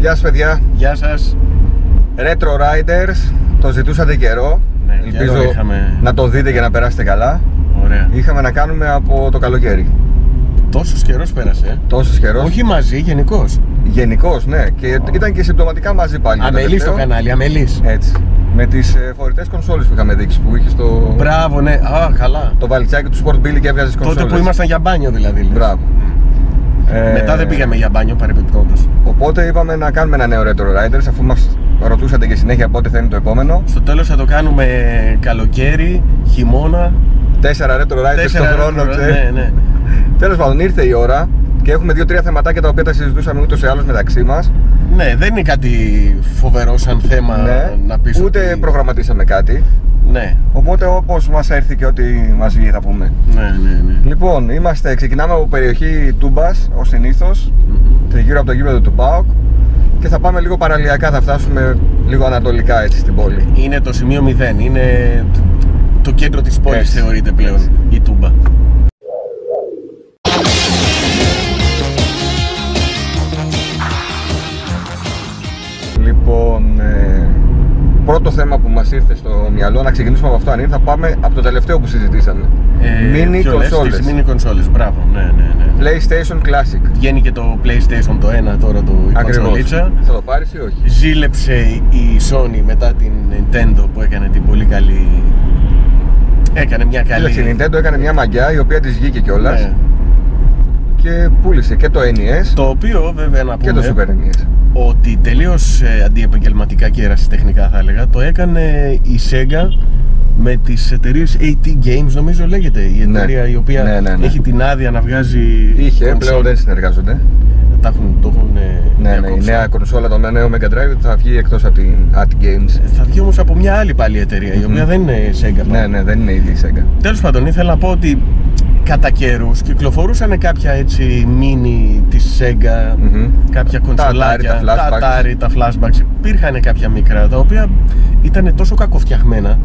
Γεια σας παιδιά, Γεια σας. Retro Riders, το ζητούσατε καιρό Ναι, Ελπίζω καιρό είχαμε. να το δείτε και να περάσετε καλά Ωραία. Είχαμε να κάνουμε από το καλοκαίρι Τόσος καιρός πέρασε. ε. Τόσος καιρός Όχι μαζί, γενικώς. Γενικώς, ναι, και ήταν και συμπτωματικά μαζί πάλι το Αμελής στο τελευταίο. κανάλι, αμελής. Έτσι, με τις ε, φορητές κονσόλες που είχαμε δείξει Που είχες το, Μπράβο, ναι. Α, καλά. το βαλιτσάκι του Sport Billy και έβγαζες κονσόλες Τότε που ήμασταν για μπάνιο δηλαδή. λες. Μπράβο Ε, Μετά δεν πήγαμε για μπάνιο παρεμπιπτόντως. Οπότε είπαμε να κάνουμε ένα νέο Retro Riders Αφού μας ρωτούσατε και συνέχεια πότε θα είναι το επόμενο Στο τέλος θα το κάνουμε καλοκαίρι, χειμώνα. Τέσσερα Retro Riders στον χρόνο, retro, ξέρεις. Ναι, ναι. Τέλος πάντων, ήρθε η ώρα και έχουμε δύο-τρία θεματάκια τα οποία τα συζητούσαμε ούτως ή άλλως μεταξύ μας. Ναι, δεν είναι κάτι φοβερό σαν θέμα να πεις Ναι. Ούτε ότι... προγραμματίσαμε κάτι. Ναι, Οπότε, όπως μας έρθει και ό,τι μας βγει, θα πούμε. ναι, ναι. ναι. Λοιπόν, είμαστε, ξεκινάμε από περιοχή Τούμπας, ως συνήθως, γύρω από το γήπεδο του ΠΑΟΚ και θα πάμε λίγο παραλιακά, θα φτάσουμε λίγο ανατολικά έτσι στην πόλη. Είναι το σημείο 0. Είναι το κέντρο της πόλης Έτσι. θεωρείται πλέον Έτσι. η Τούμπα. Λοιπόν, ε, πρώτο θέμα που μας ήρθε στο μυαλό, να ξεκινήσουμε από αυτό αν είναι, θα πάμε από το τελευταίο που συζητήσαμε. Mini ποιο λες, κονσόλες. τις mini κονσόλες, μπράβο, ναι, ναι, ναι. PlayStation Classic. Βγαίνει και το PlayStation το 1 τώρα το η Ακριβώς. κονσολίτσα. Θα το πάρεις ή όχι; Ζήλεψε η Sony μετά την Nintendo που έκανε την πολύ καλή... Έκανε μια καλή... Κοίταξε, η Nintendo έκανε μια μαγιά η οποία της βγήκε κιόλας Ναι. και πούλησε και το NES Το οποίο βέβαια να και πούμε το Super E NES. Ότι τελείως ε, αντιεπαγγελματικά και ερασιτεχνικά θα έλεγα το έκανε η Sega με τις εταιρείες AT Games νομίζω λέγεται η Ναι. εταιρεία η οποία Ναι, ναι, ναι. έχει την άδεια να βγάζει Είχε, κονσόλ. πλέον δεν συνεργάζονται. Τα έχουν, το έχουν ε, Ναι, ναι, η διακόψει. νέα κονσόλα, το νέο Mega Drive θα βγει εκτός από την At Games. Θα βγει όμως από μια άλλη πάλι εταιρεία η οποία Μμμ. δεν είναι Sega Ναι, ναι, δεν είναι η ίδια η Sega. Τέλος πάντων ήθελα να πω ότι κατά καιρούς κυκλοφορούσαν κάποια έτσι mini της Sega Μμμ. κάποια κονσολάκια, Atari, τα flashbacks. Atari, τα flashbacks. Υπήρχαν κάποια μικρά τα οποία ήταν τόσο κακοφτιαγμένα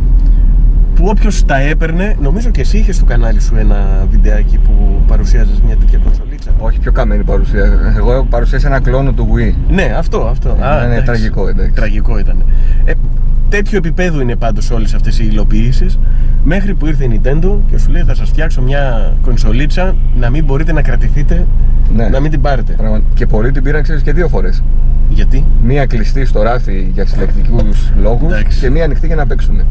που όποιος τα έπαιρνε, νομίζω και εσύ είχες στο κανάλι σου ένα βιντεάκι που παρουσίαζες μια τέτοια κονσολίτσα. Όχι, πιο καμένη παρουσία. Εγώ παρουσίασα ένα κλόνο του Wii. Ναι, αυτό, αυτό. Ήταν εντάξει. τραγικό, εντάξει. Τραγικό ήταν. Ε, τέτοιο επίπεδο είναι πάντως όλες αυτές οι υλοποιήσεις μέχρι που ήρθε η Nintendo και σου λέει θα σας φτιάξω μια κονσολίτσα να μην μπορείτε να κρατηθείτε, Ναι. να μην την πάρετε. Πραγμα- Και πολλοί την πήραν, ξέρεις, και δύο φορές. Γιατί; Μία κλειστή στο ράφι για συλλεκτικούς λόγους Εντάξει. και μία ανοιχτή για να παίξουν.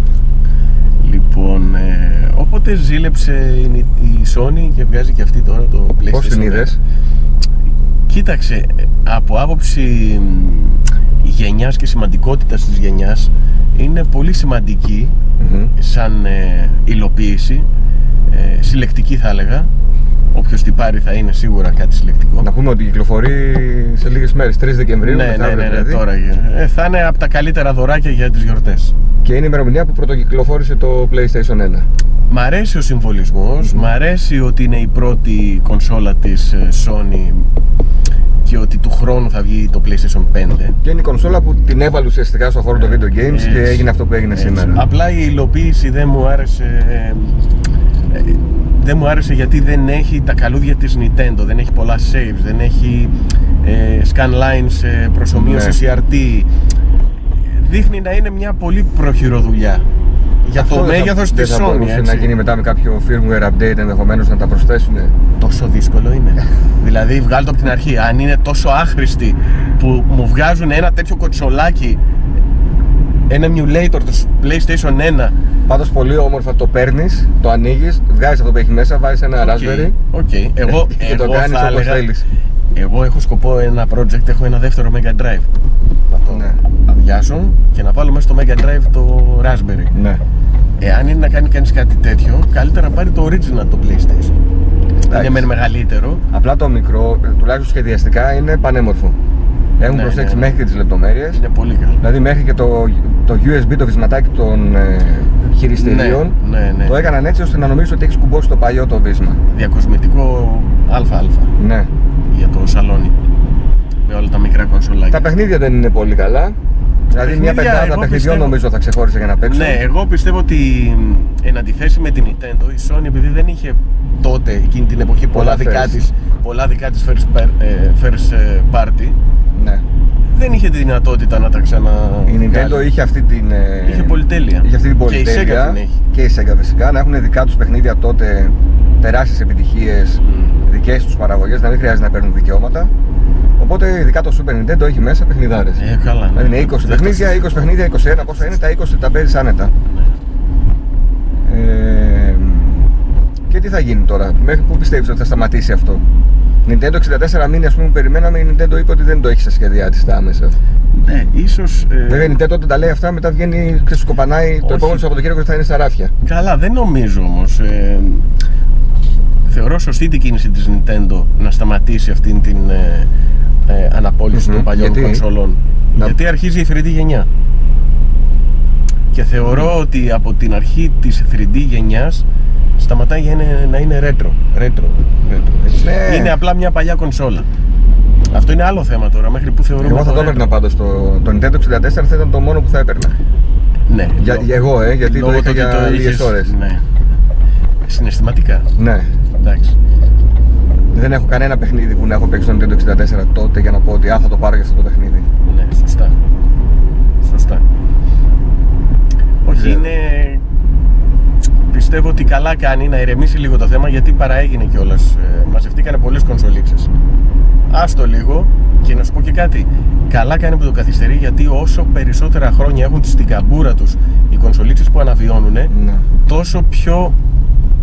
Λοιπόν, ε, οπότε ζήλεψε η, η Sony και βγάζει και αυτή τώρα το PlayStation. Πώς την είδες; Κοίταξε, ε, από άποψη μ, γενιάς και σημαντικότητας της γενιάς είναι πολύ σημαντική Μμμ. σαν ε, υλοποίηση, ε, συλλεκτική θα έλεγα. Όποιος την πάρει θα είναι σίγουρα κάτι συλλεκτικό. Να πούμε ότι κυκλοφορεί σε λίγες μέρες, 3 Δεκεμβρίου. ναι, ναι, μεθαύριο ναι, ναι, δηλαδή. τώρα. ε, θα είναι από τα καλύτερα δωράκια για τις γιορτές. Και είναι η ημερομηνία που πρωτοκυκλοφόρησε το PlayStation 1. Μ' αρέσει ο συμβολισμός, μ' αρέσει ότι είναι η πρώτη κονσόλα της ε, Sony και ότι του χρόνου θα βγει το PlayStation 5. Και είναι η κονσόλα που την έβαλε ουσιαστικά στον χώρο των video games και Έτσι. έγινε αυτό που έγινε Έτσι. σήμερα. Απλά η υλοποίηση δεν μου άρεσε. ε, ε, δεν μου άρεσε γιατί δεν έχει τα καλούδια της Nintendo, δεν έχει πολλά saves, δεν έχει ε, scan lines ε, προσομοίωσης Ναι. CRT. Δείχνει να είναι μια πολύ προχειροδουλειά για Αυτό το δεν θα- μέγεθος δεν της θα Sony. μπορούσε έτσι. να γίνει μετά με κάποιο firmware update ενδεχομένως να τα προσθέσουν. Τόσο δύσκολο είναι. δηλαδή, βγάλω το από την αρχή. Αν είναι τόσο άχρηστη που μου βγάζουν ένα τέτοιο κοτσολάκι, ένα emulator το PlayStation 1. Πάντως πολύ όμορφα το παίρνεις, το ανοίγεις, βγάζεις αυτό που έχει μέσα, βάζεις ένα οκέι, Raspberry οκέι. Εγώ, και το εγώ κάνεις θα όπως έλεγα, θέλεις. Εγώ έχω σκοπό ένα project, έχω ένα δεύτερο Mega Drive. Να το Ναι. Αδειάσω και να βάλω μέσα στο Mega Drive το Raspberry. Ναι. Εάν είναι να κάνει κανείς κάτι τέτοιο, καλύτερα να πάρει το original το PlayStation. Είναι μεν μεγαλύτερο. Απλά το μικρό, ε, τουλάχιστον σχεδιαστικά, είναι πανέμορφο. Έχουν Ναι, προσέξει ναι, ναι. μέχρι και τις λεπτομέρειες. Είναι πολύ καλό. Δηλαδή μέχρι και το, το USB, το βυσματάκι των ε, χειριστηρίων, Ναι, ναι, ναι. το έκαναν έτσι ώστε να νομίζεις ότι έχεις κουμπώσει το παλιό το βίσμα. Διακοσμητικό ΑΑ Ναι. για το σαλόνι. Με όλα τα μικρά κονσολάκια. Τα παιχνίδια δεν είναι πολύ καλά. Δηλαδή μια παιχνίδια, πεντάδα εγώ παιχνιδιών πιστεύω- νομίζω θα ξεχώρισε για να παίξω. Ναι, εγώ πιστεύω ότι μ, εν αντιθέσει με την Nintendo, η Sony επειδή δεν είχε τότε εκείνη την εποχή πολλά, Πολλά δικά first. της, πολλά δικά της first, par- ε, first ε, party, ναι. δεν είχε τη δυνατότητα να τα ξανα. Η Nintendo είχε αυτή την. ε, Είχε πολυτέλεια. Είχε αυτή την Και η πολυτέλεια. Sega την έχει. Και η Sega φυσικά. Να έχουν δικά τους παιχνίδια τότε τεράστιες επιτυχίες, δικές τους παραγωγές, να μην χρειάζεται να παίρνουν δικαιώματα. Οπότε ειδικά το Super Nintendo έχει μέσα παιχνιδάρες. Ε, καλά. Δηλαδή είναι 20 Δεν το παιχνίδια, 20 παιχνίδια, 21 πόσα είναι, τα 20 τα παίζεις άνετα. Ε, και τι θα γίνει τώρα, μέχρι πού πιστεύεις ότι θα σταματήσει αυτό; Nintendo 64 μήνες ας πούμε που περιμέναμε, η Nintendo είπε ότι δεν το έχει στα σχέδιά της τα άμεσα. Ναι, ίσως, ε, Βέβαια η Nintendo όταν τα λέει αυτά, μετά βγαίνει και σου κοπανάει το Όχι. επόμενο Σαββατοκύριακο και θα είναι στα ράφια. Καλά, δεν νομίζω όμως. Ε, θεωρώ σωστή την κίνηση της Nintendo να σταματήσει αυτήν την ε, ε, αναπόλυση Μμμ. των παλιών Γιατί; κονσολών. Να- Γιατί αρχίζει η 3D γενιά. Και θεωρώ ότι από την αρχή της 3D γενιάς σταματάει για είναι- να είναι retro. Retro, retro έτσι. Ναι. Είναι απλά μια παλιά κονσόλα. Αυτό είναι άλλο θέμα τώρα, μέχρι που θεωρούμε Εγώ θα το retro. έπαιρνα πάντως. Το, το Nintendo 64 θα ήταν το μόνο που θα έπαιρνα. Ναι. Για, Λο- για εγώ, ε, γιατί το λόγω είχα του ότι για το λίγες είχες- ώρες. Ναι. Συναισθηματικά. Ναι. Εντάξει. Δεν έχω κανένα παιχνίδι που να έχω παίξει στο Nintendo 64 τότε για να πω ότι α, θα το πάρω για αυτό το παιχνίδι. Ναι, σωστά. Σωστά. Όχι, Ξέρω. είναι. Πιστεύω ότι καλά κάνει να ηρεμήσει λίγο το θέμα γιατί παραέγινε κιόλας. Ε, μαζευτήκανε πολλές κονσολίτσε. Άστο λίγο και να σου πω και κάτι. Καλά κάνει που το καθυστερεί γιατί όσο περισσότερα χρόνια έχουν στην καμπούρα τους οι κονσολίτσε που αναβιώνουν, Ναι. τόσο πιο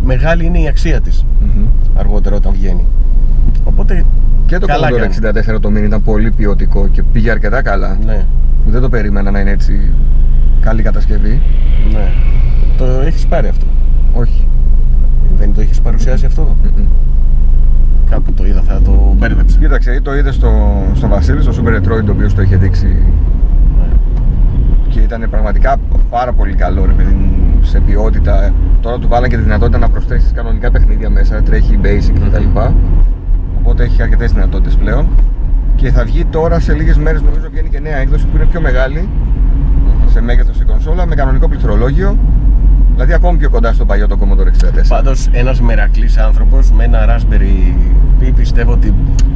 μεγάλη είναι η αξία της Μμμ. αργότερα όταν βγαίνει. Οπότε. Και το καλά Commodore κάνεις. 64 το mini ήταν πολύ ποιοτικό και πήγε αρκετά καλά. Ναι, Που δεν το περίμενα να είναι έτσι καλή κατασκευή. ναι. Το έχεις πάρει αυτό; Όχι. Δεν το έχεις παρουσιάσει αυτό; Μμμ. Κάπου το είδα, θα το μπέρδεψα. Κοίταξε, ή το είδες στο, στο Βασίλης, στο Super Metroid, το οποίο το είχε δείξει Ναι. και ήταν πραγματικά πάρα πολύ καλό ρε παιδί μου, σε ποιότητα. Τώρα του βάλαν και τη δυνατότητα να προσθέσεις κανονικά παιχνίδια μέσα, τρέχει basic κτλ. Οπότε έχει αρκετές δυνατότητες πλέον. Και θα βγει τώρα σε λίγες μέρες, νομίζω βγαίνει και νέα έκδοση που είναι πιο μεγάλη σε μέγεθος η κονσόλα με κανονικό πληκτρολόγιο. Δηλαδή ακόμη πιο κοντά στο παλιό το Commodore 64. Πάντως, ένας μερακλής άνθρωπος με ένα Raspberry Pi πιστεύω ότι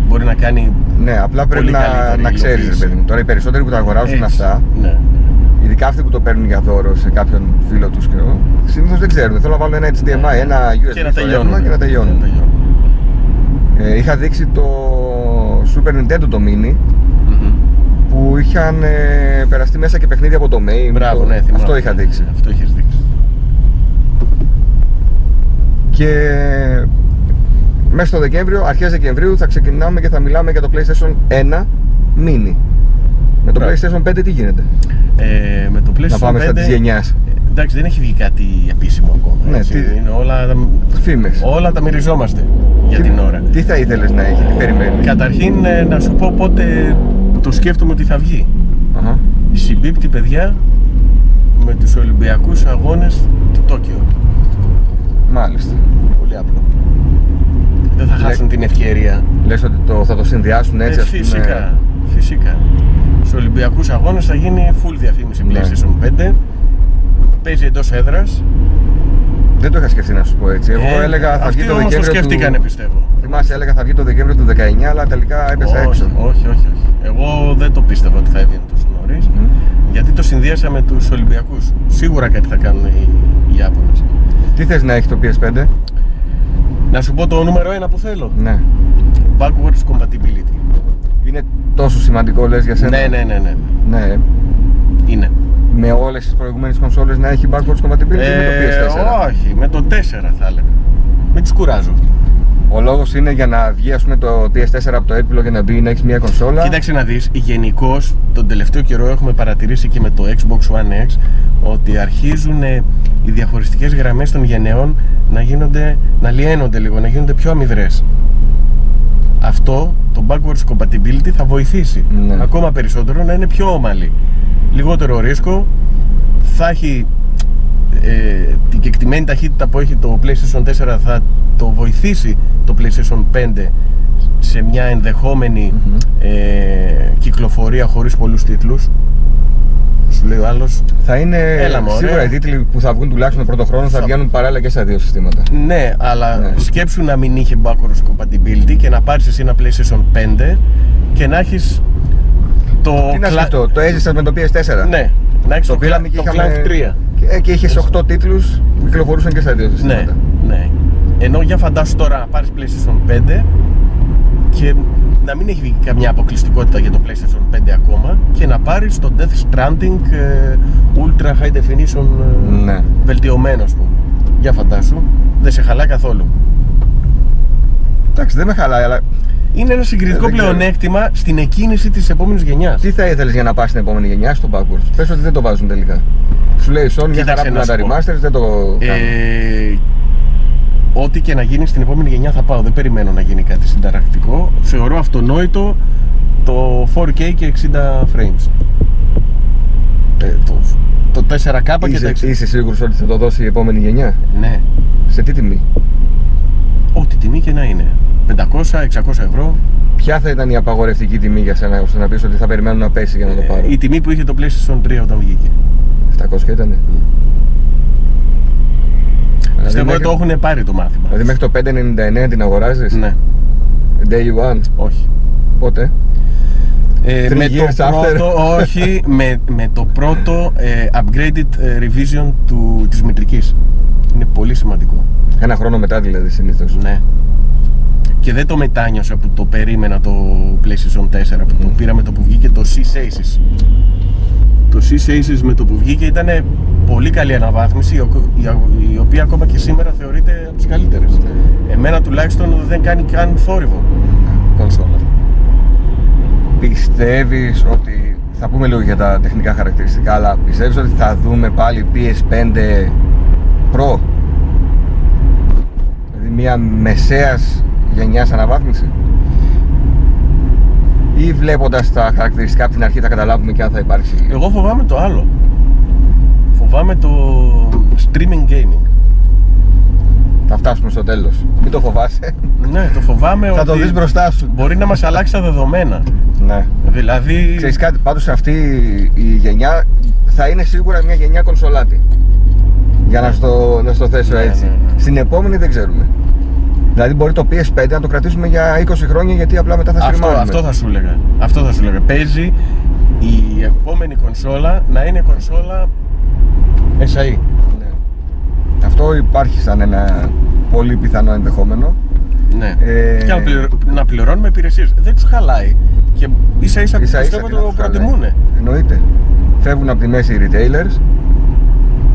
μπορεί να κάνει. Ναι, απλά πρέπει Πολύ να, καλύτερη να ξέρεις, ρε υλοποίηση. παιδί μου. Τώρα οι περισσότεροι που τα αγοράζουν έτσι. αυτά, Ναι. ειδικά αυτοί που το παίρνουν για δώρο σε κάποιον φίλο τους, συνήθως δεν ξέρουν. Θέλω να βάλω ένα HDMI, ένα USB Και να στο τελειώνουν. ρεύμα και να τελειώνουν. Ε, είχα δείξει το Super Nintendo το Mini Μμμ. που είχαν ε, περαστεί μέσα και παιχνίδια από το main. Μπράβο, το- ναι, θυμάμαι. Αυτό είχα δείξει. Αυτό είχες δείξει. Και μέσα στο Δεκέμβριο, αρχές Δεκεμβρίου θα ξεκινάμε και θα μιλάμε για το PlayStation 1 Mini. Με το Μπράβο. PlayStation 5 τι γίνεται; Ε, με το PlayStation Να πάμε 5, στα της γενιάς. ε, Εντάξει, δεν έχει βγει κάτι επίσημο ακόμα. Ναι, έτσι. τι- Είναι όλα, Φήμες. όλα τα μυριζόμαστε για Τι- την ώρα. Τι θα ήθελες να έχεις, τι περιμένεις; Καταρχήν, ε, να σου πω πότε το σκέφτομαι ότι θα βγει. Αχα. Συμπίπτει, παιδιά, με τους Ολυμπιακούς Αγώνες του Τόκιο. Μάλιστα. Πολύ απλό. Δεν θα Λέ- χάσουν την ευκαιρία. Λες ότι το, θα το συνδυάσουν έτσι Ε, ας πούμε. φυσικά, φυσικά. Στους Ολυμπιακούς Αγώνες θα γίνει full διαφήμιση Ναι. PlayStation 5. Παίζει εντός έδρας. Δεν το είχα σκεφτεί να σου πω έτσι. Εγώ Ε, έλεγα θα αυτοί βγει το όμως το Δεκέμβριο σκέφτηκανε, του... πιστεύω. Θυμάσαι, έλεγα θα βγει το Δεκέμβριο του 19, αλλά τελικά έπεσα όχι, έξω. όχι, όχι, όχι. Εγώ δεν το πίστευα ότι θα έβγαινε τόσο νωρίς. Μμ. Γιατί το συνδύασα με τους Ολυμπιακούς. Σίγουρα κάτι θα κάνουν οι, οι Ιάπωνες. Τι θες να έχει το PS5? Να σου πω το νούμερο ένα που θέλω. Ναι. Backwards compatibility. Είναι τόσο σημαντικό λες για σένα; Ναι, ναι, ναι, ναι. Ναι. Είναι. Με όλες τις προηγούμενες κονσόλες να έχει backwards compatibility ή με το PS4. Ε, όχι, με το 4 θα έλεγα. Μην τους κουράζω. Ο λόγος είναι για να βγει ας πούμε το PS4 από το έπιπλο και να μπει να έχεις μια κονσόλα. Κοίταξε να δεις, γενικώς τον τελευταίο καιρό έχουμε παρατηρήσει και με το Xbox One X ότι αρχίζουν ε, οι διαχωριστικές γραμμές των γενναιών να γίνονται, να λιένονται λίγο, να γίνονται πιο αμυδρές. Αυτό, το backwards compatibility θα βοηθήσει Ναι. ακόμα περισσότερο να είναι πιο όμαλη. Λιγότερο ρίσκο, θα έχει ε, την κεκτημένη ταχύτητα που έχει το PlayStation 4 θα το βοηθήσει το PlayStation 5 σε μια ενδεχόμενη Μμμ. ε, κυκλοφορία χωρίς πολλούς τίτλους σου λέει ο άλλος Θα είναι Έλα, μωρέ. σίγουρα οι τίτλοι που θα βγουν τουλάχιστον τον πρώτο χρόνο θα Θα- βγαίνουν παράλληλα και στα δύο συστήματα. ναι αλλά Ναι. σκέψου να μην είχε backwards compatibility και να πάρεις εσύ ένα PlayStation 5 και να έχεις το, Τι να cla- σκεφτώ, το έζησα με το PS4. Ναι, να έχεις Το το, πήραμε cla- και το είχαμε. Cloud 3. Και, ε, και είχες 8 τίτλους που κυκλοφορούσαν και στα δύο Ναι, συστήματα. ναι. Ενώ για φαντάσου τώρα να πάρεις PlayStation 5 και να μην έχει βγει καμιά αποκλειστικότητα για το PlayStation 5 ακόμα και να πάρεις το Death Stranding ε, Ultra High Definition ε, Ναι. βελτιωμένο ας πούμε. Για φαντάσου, δεν σε χαλάει καθόλου. Εντάξει, δεν με χαλάει, αλλά Είναι ένα συγκριτικό Ε, δεν ξέρω. πλεονέκτημα στην εκκίνηση της επόμενης γενιάς. τι θα ήθελες για να πας στην επόμενη γενιά στο backwards. Πες ότι δεν το βάζουν τελικά. Σου λέει η Sony για Κοίταξε χαρά που να να τα σου πω. remasters δεν το κάνουν. Ε, ό,τι και να γίνει στην επόμενη γενιά θα πάω. Δεν περιμένω να γίνει κάτι συνταρακτικό. Θεωρώ αυτονόητο το 4K και 60 frames. Ε, το, το 4K και είσαι, τα 60. είσαι σίγουρος ότι θα το δώσει η επόμενη γενιά; Ναι. Σε τι τιμή; Ό,τι τιμή και να είναι. 500-600 ευρώ. Ποια θα ήταν η απαγορευτική τιμή για σένα ώστε να πεις ότι θα περιμένω να πέσει για να το πάρω; Ε, η τιμή που είχε το PlayStation 3 όταν βγήκε. 700 ήταν. Πιστεύω μέχρι- ότι το έχουν πάρει το μάθημα. Δηλαδή μέχρι το 599 την αγοράζεις; Ναι. Day one. Όχι. Πότε; Ε, Three με το years after. πρώτο, όχι, με, με το πρώτο ε, upgraded ε, revision του, της μητρικής. Είναι πολύ σημαντικό. Ένα χρόνο μετά δηλαδή συνήθως. Ναι. Και δεν το μετάνιωσα που το περίμενα το PlayStation 4 που το πήρα με το που βγήκε το Sys Aces. Το Sys Aces με το που βγήκε ήταν πολύ καλή αναβάθμιση η ο- η ο- η οποία ακόμα και σήμερα θεωρείται από τις καλύτερες. Εμένα τουλάχιστον δεν κάνει καν θόρυβο κονσόλα. Πιστεύεις ότι. Θα πούμε λίγο για τα τεχνικά χαρακτηριστικά, αλλά πιστεύεις ότι θα δούμε πάλι PS5 Pro; Δηλαδή μια μεσαίας γενιάς αναβάθμιση. Ή βλέποντας τα χαρακτηριστικά από την αρχή θα καταλάβουμε και αν θα υπάρξει. Εγώ φοβάμαι το άλλο. Φοβάμαι το streaming gaming. Θα φτάσουμε στο τέλος. Μην το φοβάσαι. Ναι, το φοβάμαι θα ότι το δεις μπροστά σου. μπορεί να μας αλλάξει τα δεδομένα. Ναι. Δηλαδή, Ξέρεις κάτι, πάντως αυτή η γενιά θα είναι σίγουρα μια γενιά κονσολάτη. Για να στο, να στο θέσω Ναι, έτσι. ναι, ναι. Στην επόμενη δεν ξέρουμε. Δηλαδή μπορεί το PS5 να το κρατήσουμε για 20 χρόνια γιατί απλά μετά θα αυτό, στριμάρουμε. αυτό θα σου έλεγα. Αυτό θα σου έλεγα. Παίζει η επόμενη κονσόλα να είναι κονσόλα SAE. Ναι. Αυτό υπάρχει σαν ένα πολύ πιθανό ενδεχόμενο. Ναι. Ε, Και να, πληρω... να πληρώνουμε υπηρεσίες. Δεν τους χαλάει. Και ίσα ίσα, Ίσα ίσα πιστεύω και το να τους χαλάει. προτιμούνε. Εννοείται. Φεύγουν από τη μέση οι retailers,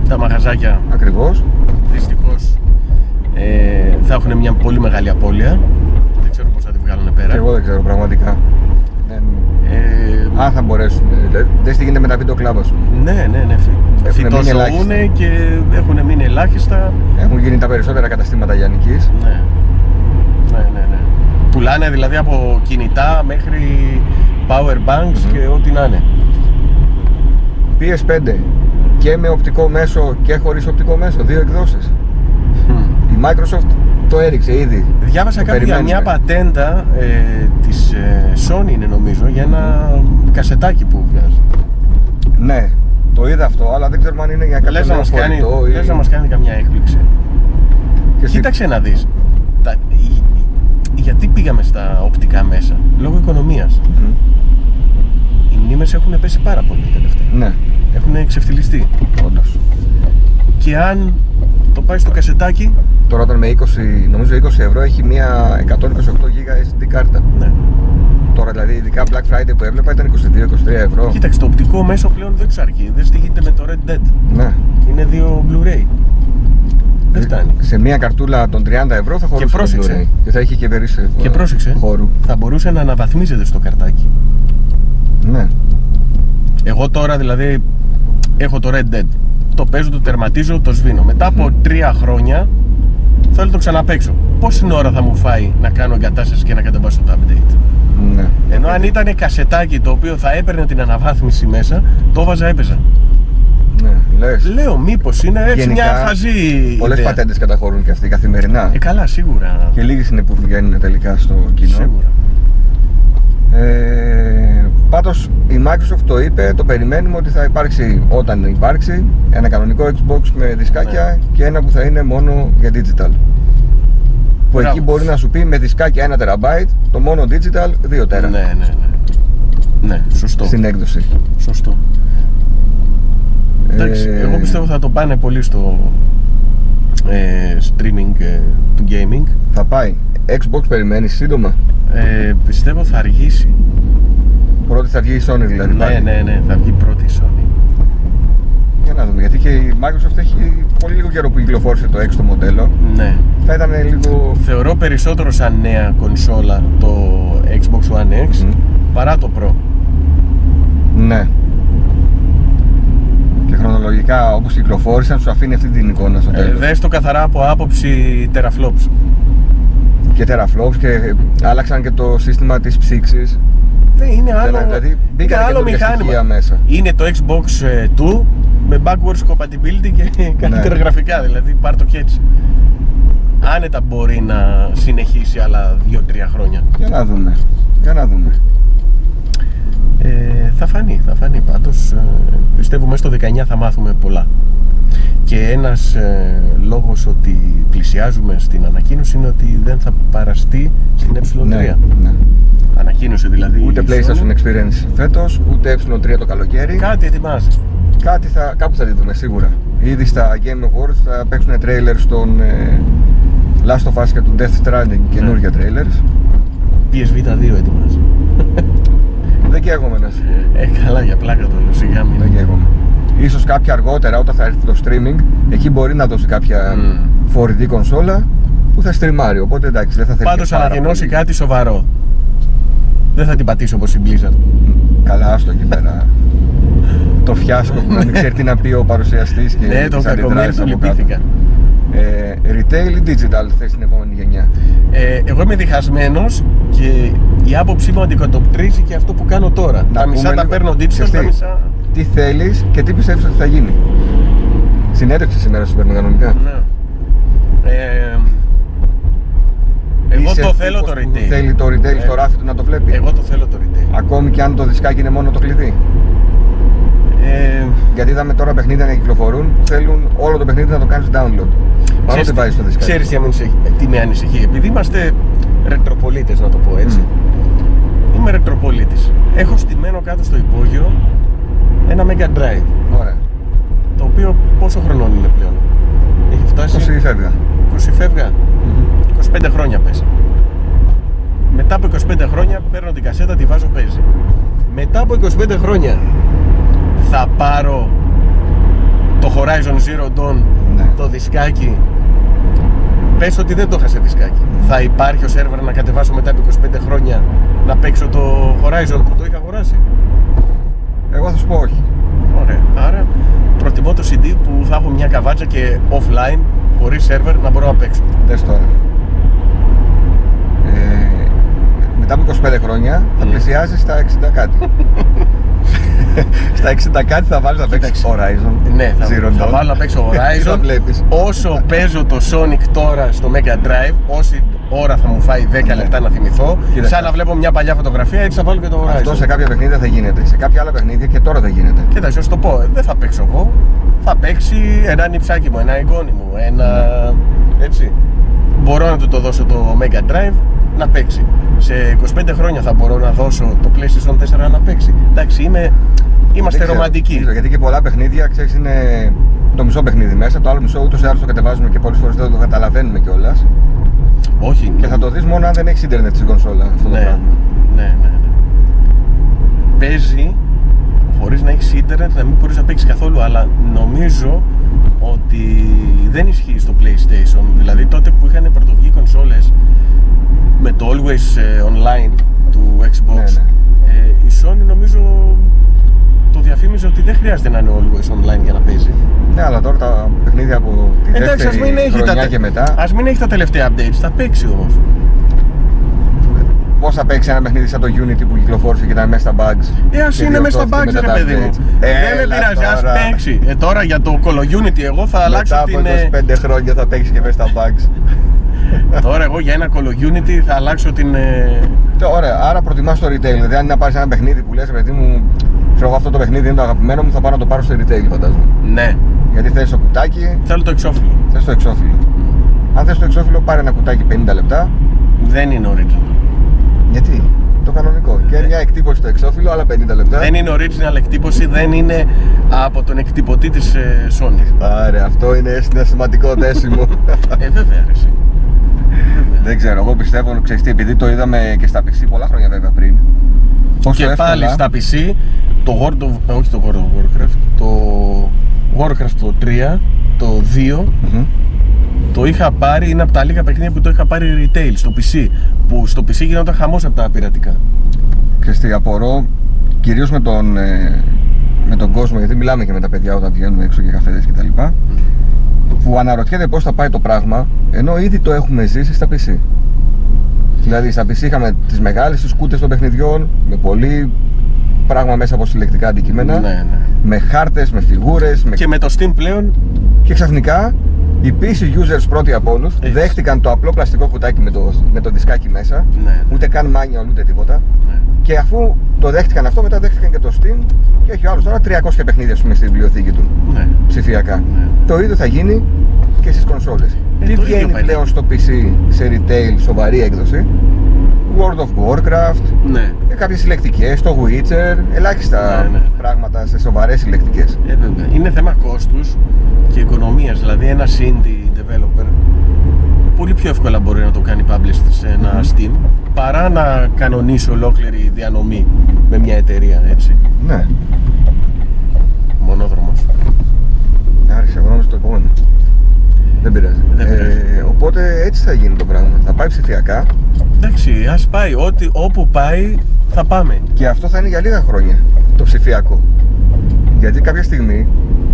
Τα μαγαζάκια ακριβώς. δυστυχώς ε, θα έχουν μια πολύ μεγάλη απώλεια. Δεν ξέρω πώς θα τη βγάλουν πέρα. Και εγώ δεν ξέρω πραγματικά. Δεν... Ε, Αν θα μπορέσουν. Δηλαδή, δεν τι γίνεται με τα βίντεο κλαμπ, ας πούμε. ναι, ναι, ναι. Έχουν μείνει Φυτοζωούνε και έχουν μείνει ελάχιστα. Έχουν γίνει τα περισσότερα καταστήματα λιανικής. Ναι. Ναι, ναι, ναι. Πουλάνε δηλαδή από κινητά μέχρι power banks Μμμ. και ό,τι να είναι. PS5 και με οπτικό μέσο και χωρίς οπτικό μέσο, δύο εκδόσεις. Η Microsoft το έριξε ήδη. Διάβασα Το κάτι για μια περιμένουμε. πατέντα ε, της ε, Sony είναι νομίζω για ένα κασετάκι που βγάζει. Ναι, το είδα αυτό, αλλά δεν ξέρουμε αν είναι για κάποιο Λες να, νέο μας κάνει, φορητό ή... λες να μας κάνει καμιά έκπληξη. και στη- Κοίταξε να δεις. Τα, η- η- γιατί πήγαμε στα οπτικά μέσα; Λόγω οικονομίας. Μμμ. Οι μνήμες έχουν πέσει πάρα πολύ τελευταία. Ναι, Έχουν εξευτελιστεί. όντως. Και αν το πάει στο κασετάκι, Τώρα όταν με 20, νομίζω 20 ευρώ έχει μια 128 GB SD κάρτα. ναι. Τώρα δηλαδή ειδικά Black Friday που έβλεπα ήταν 22-23 ευρώ. Κοίταξε, το οπτικό μέσο πλέον δεν του αρκεί. Δεν στοιχείται με το Red Dead. Ναι. Είναι δύο Blu-ray. Δεν φτάνει. Σε μια καρτούλα των 30 ευρώ θα χωρούσε το πρόσεξε. Blu-ray. Και θα είχε και περίσσευμα Και πρόσεξε. χώρου. Θα μπορούσε να αναβαθμίζεται στο καρτάκι. Ναι. Εγώ τώρα δηλαδή έχω το Red Dead. Το παίζω, το τερματίζω, το σβήνω. Μετά από τρία χρόνια θέλω να το ξαναπαίξω. Πόση ώρα θα μου φάει να κάνω εγκατάσταση και να κατεβάσω το update; ναι. Ενώ αν ήταν κασετάκι το οποίο θα έπαιρνε την αναβάθμιση μέσα, το βάζα έπαιζα. ναι. Λες. Λέω μήπως είναι έτσι Γενικά, μια χαζή. Πολλές ιδέα. πατέντες καταχωρούν και αυτοί καθημερινά. Ε, καλά, σίγουρα. Και λίγε είναι που βγαίνουν τελικά στο κοινό. Σίγουρα. Ε, Πάντως η Microsoft το είπε, το περιμένουμε ότι θα υπάρξει όταν υπάρξει ένα κανονικό Xbox με δισκάκια Ναι. και ένα που θα είναι μόνο για digital. Που εκεί Μπράβο. μπορεί να σου πει με δισκάκια 1 TB, το μόνο digital 2 TB. Ναι, ναι, ναι. Ναι, σωστό. στην έκδοση. Σωστό. Εντάξει, Ε, εγώ πιστεύω θα το πάνε πολύ στο ε, streaming ε, του gaming. Θα πάει. Xbox περιμένεις σύντομα; Ε, πιστεύω θα αργήσει. Πρώτη θα βγει η Sony δηλαδή. Ναι, πάλι. ναι, ναι, θα βγει πρώτη η Sony. Για να δούμε. Γιατί και η Microsoft έχει πολύ λίγο καιρό που κυκλοφόρησε το 6 το μοντέλο. Ναι. Θα ήταν λίγο. Θεωρώ περισσότερο σαν νέα κονσόλα το Xbox One X Μμ. παρά το Pro. Ναι. Και χρονολογικά όπως κυκλοφόρησαν σου αφήνει αυτή την εικόνα στο Ε, τέλος. δες το καθαρά από άποψη teraflops. Και teraflops και άλλαξαν και το σύστημα της ψήξης. Ναι, είναι άλλο, δηλαδή είναι μπήκαν και άλλο καινούργια στοιχεία μηχάνημα. μέσα. Είναι το Xbox ε, 2 με backwards compatibility και καλύτερα Ναι. γραφικά, δηλαδή πάρ' το και έτσι. Άνετα μπορεί να συνεχίσει άλλα 2-3 χρόνια. Για να δούμε. Για να δούμε. Ε, θα φανεί, θα φανεί πάντως. Ε, πιστεύω μέσα στο 19 θα μάθουμε πολλά. Και ένας ε, λόγος ότι πλησιάζουμε στην ανακοίνωση είναι ότι δεν θα παραστεί στην ε3. Ναι, ναι. Ανακοίνωσε δηλαδή. Ούτε η PlayStation Sony. Experience φέτος, ούτε ε3 το καλοκαίρι. Κάτι ετοιμάζει. Κάτι θα, κάπου θα τη δούμε σίγουρα. Ήδη στα Game Awards θα παίξουν τρέιλερ στον ε, Last of Us και του Death Stranding, καινούργια trailers. PSV 2 ετοιμάζει. Δεν καίγομαι να σου πω. Ε, καλά για πλάκα το λέω, σιγά μην. Δεν καίγομαι. Ίσως κάποια αργότερα όταν θα έρθει το streaming, εκεί μπορεί να δώσει κάποια Μμμ. φορητή κονσόλα που θα στριμάρει. Οπότε εντάξει, δεν θα θέλει. Πάντως και πάρα ανακοινώσει πολύ. κάτι σοβαρό. Δεν θα την πατήσω όπως η Blizzard. Καλά, άστο εκεί πέρα. το φιάσκο που να μην ξέρει τι να πει ο παρουσιαστής και ναι, τον τις κακομίρι αντιδράσεις το από κάτω. λυπήθηκα. Ε, retail ή digital θες την επόμενη γενιά; Ε, εγώ είμαι διχασμένος και η άποψή μου αντικατοπτρίζει και αυτό που κάνω τώρα. Να τα μισά πούμε τα λίγο. παίρνω digital, Ξέρεις τα τι, μισά. Τι θέλεις και τι πιστεύεις ότι θα γίνει. Συνέντευξη σήμερα σου παίρνω κανονικά. Ναι. Ε, εγώ Είσαι το θέλω τύπος το που retail. Θέλει το retail Ε, στο ράφι του να το βλέπει. Εγώ το θέλω το retail. Ακόμη και αν το δισκάκι είναι μόνο το κλειδί. Ε, Γιατί είδαμε τώρα παιχνίδια να κυκλοφορούν που θέλουν όλο το παιχνίδι να το κάνεις download. Παρότι ξέρεις- βάζεις το δισκάκι. Ξέρεις τι, με ανησυχεί- τι με ανησυχεί. Επειδή είμαστε ρετροπολίτες να το πω έτσι. Είμαι ρετροπολίτης. Έχω στημένο κάτω στο υπόγειο ένα Mega Drive. Ωραία. Το οποίο πόσο χρονών είναι πλέον; Έχει φτάσει 20 φεύγα. 20 φεύγα; 25 χρόνια πες. Μετά από 25 χρόνια παίρνω την κασέτα, τη βάζω παίζει. Μετά από 25 χρόνια θα πάρω το Horizon Zero Dawn, Ναι. το δισκάκι. Πες ότι δεν το είχα σε δισκάκι. Θα υπάρχει ο σερβερ να κατεβάσω μετά από 25 χρόνια να παίξω το Horizon που το είχα αγοράσει; Εγώ θα σου πω όχι. Ωραία. Άρα προτιμώ το CD που θα έχω μια καβάτσα και offline, χωρίς σερβερ, να μπορώ να παίξω. Δες τώρα. Ε, μετά από 25 χρόνια θα Mm. πλησιάζεις στα 60 κάτι. στα 60 κάτι θα βάλεις να παίξεις Horizon. Ναι, θα, Zero θα Dawn. βάλω να παίξω Τι θα Horizon. βλέπεις. Όσο παίζω το Sonic τώρα στο Mega Drive, όση ώρα θα μου φάει 10 Ναι. λεπτά να θυμηθώ, Κοίταξε. σαν να βλέπω μια παλιά φωτογραφία, έτσι θα βάλω και το Horizon. Αυτό σε κάποια παιχνίδια θα γίνεται. Σε κάποια άλλα παιχνίδια και τώρα δεν γίνεται. Κοίταξε, να σου το πω, δεν θα παίξω εγώ. Θα παίξει ένα νυψάκι μου, ένα εγγόνι μου, ένα. έτσι. Μπορώ να του το δώσω το Mega Drive να παίξει. Σε 25 χρόνια θα μπορώ να δώσω το PlayStation 4 να παίξει. Εντάξει, είμαι... είμαστε Δεν ξέρω, ρομαντικοί. δεν ξέρω, γιατί και πολλά παιχνίδια, ξέρεις, είναι το μισό παιχνίδι μέσα. Το άλλο μισό ούτως ή άλλως το κατεβάζουμε και πολλές φορές δεν το καταλαβαίνουμε κιόλας. Όχι, Και θα το δεις μόνο αν δεν έχεις ίντερνετ στην κονσόλα αυτό το ναι, πράγμα. ναι, ναι, ναι. Παίζει χωρίς να έχεις ίντερνετ να μην μπορείς να παίξεις καθόλου, αλλά νομίζω ότι δεν ισχύει στο PlayStation. Δηλαδή τότε που είχαν πρωτοβγεί κονσόλες με το Always ε, Online του Xbox, Ναι, ναι. ε, η Sony νομίζω το διαφήμιζε ότι δεν χρειάζεται να είναι Always Online για να παίζει. Ναι, αλλά τώρα τα παιχνίδια από τη Εντάξει, ας δεύτερη μην, έχει χρονιά τα, και μετά, ας μην έχει τα τελευταία updates, θα παίξει όμως. πώς θα παίξει ένα παιχνίδι σαν το Unity που κυκλοφόρησε και ήταν μέσα στα bugs. Ε, ας και είναι μέσα στα διορθώθηκε bugs, μετά ρε τα παιδί μου. updates. δεν με Έλα πειράζει, ας τώρα. παίξει. Ε, τώρα για το Call of Unity εγώ θα αλλάξω Μετά την... από ε, 25 χρόνια θα παίξεις και μέσα στα bugs. τώρα εγώ για ένα Call of Unity θα αλλάξω την... ε, Και Ωραία, άρα προτιμάς το retail. Δηλαδή, αν είναι να πάρεις ένα παιχνίδι που λες, παιδί μου, ξέρω εγώ αυτό το παιχνίδι είναι το αγαπημένο μου, θα πάω να το πάρω στο retail, φαντάζομαι. Ναι, Γιατί θες το κουτάκι, θέλω το εξώφυλλο. θες το εξώφυλλο. Αν θες το εξώφυλλο, πάρε ένα κουτάκι 50 λεπτά. Δεν είναι original. Γιατί; Το το κανονικό. Και μια εκτύπωση στο εξώφυλλο, άλλα 50 λεπτά. Δεν είναι original εκτύπωση, δεν είναι από τον εκτυπωτή της ε, Sony. Άρα, αυτό είναι συναισθηματικό δέσιμο. ε, βέβαια, ρε, εσύ. Δεν ξέρω, εγώ πιστεύω, ξέρεις τι, επειδή το είδαμε και στα PC πολλά χρόνια βέβαια πριν. Πόσο και εύκολα- πάλι στα PC το World of, ε, όχι το World of Warcraft, το Warcraft το 3, το 2 Μμμ. το είχα πάρει, είναι από τα λίγα παιχνίδια που το είχα πάρει retail στο PC. Που στο PC γινόταν χαμός από τα πειρατικά. Ξέρεις τι, απορώ κυρίως με τον, ε, με τον κόσμο, γιατί μιλάμε και με τα παιδιά όταν βγαίνουμε έξω για καφέδες κτλ. Που αναρωτιέται πώς θα πάει το πράγμα, ενώ ήδη το έχουμε ζήσει στα PC. Δηλαδή στα PC είχαμε τις μεγάλες τις κούτες των παιχνιδιών, με πολύ πράγμα μέσα από συλλεκτικά αντικείμενα, Ναι, ναι. με χάρτες, με φιγούρες, με... Και με το Steam πλέον, και ξαφνικά οι PC users πρώτοι από όλους Έτσι. δέχτηκαν το απλό πλαστικό κουτάκι με το, με το δισκάκι μέσα, ναι, ούτε καν manual ούτε τίποτα. ναι. Και αφού το δέχτηκαν αυτό, μετά δέχτηκαν και το Steam και έχει ο άλλος τώρα 300 παιχνίδια ας πούμε, στη βιβλιοθήκη του ναι. ψηφιακά. Ναι. Το ίδιο θα γίνει και στις κονσόλες. Ε, Τι το ίδιο βγαίνει πάει πλέον να- στο PC σε retail, σοβαρή έκδοση; World of Warcraft, ναι. και κάποιες συλλεκτικές, το Witcher, ελάχιστα Ναι, ναι, ναι. πράγματα σε σοβαρές συλλεκτικές. Ε, βέβαια. Είναι θέμα κόστους και οικονομίας. Δηλαδή ένα indie developer πολύ πιο εύκολα μπορεί να το κάνει publish σε ένα Steam παρά να κανονίσει ολόκληρη διανομή με μια εταιρεία, έτσι. Ναι, Μονόδρομος. άρχισε εγώ νόμιζα το επόμενο. Δεν πειράζει. Δεν πειράζει. Ε, οπότε έτσι θα γίνει το πράγμα. Θα πάει ψηφιακά Εντάξει, ας πάει. Ό,τι, όπου πάει θα πάμε. Και αυτό θα είναι για λίγα χρόνια το ψηφιακό. Γιατί κάποια στιγμή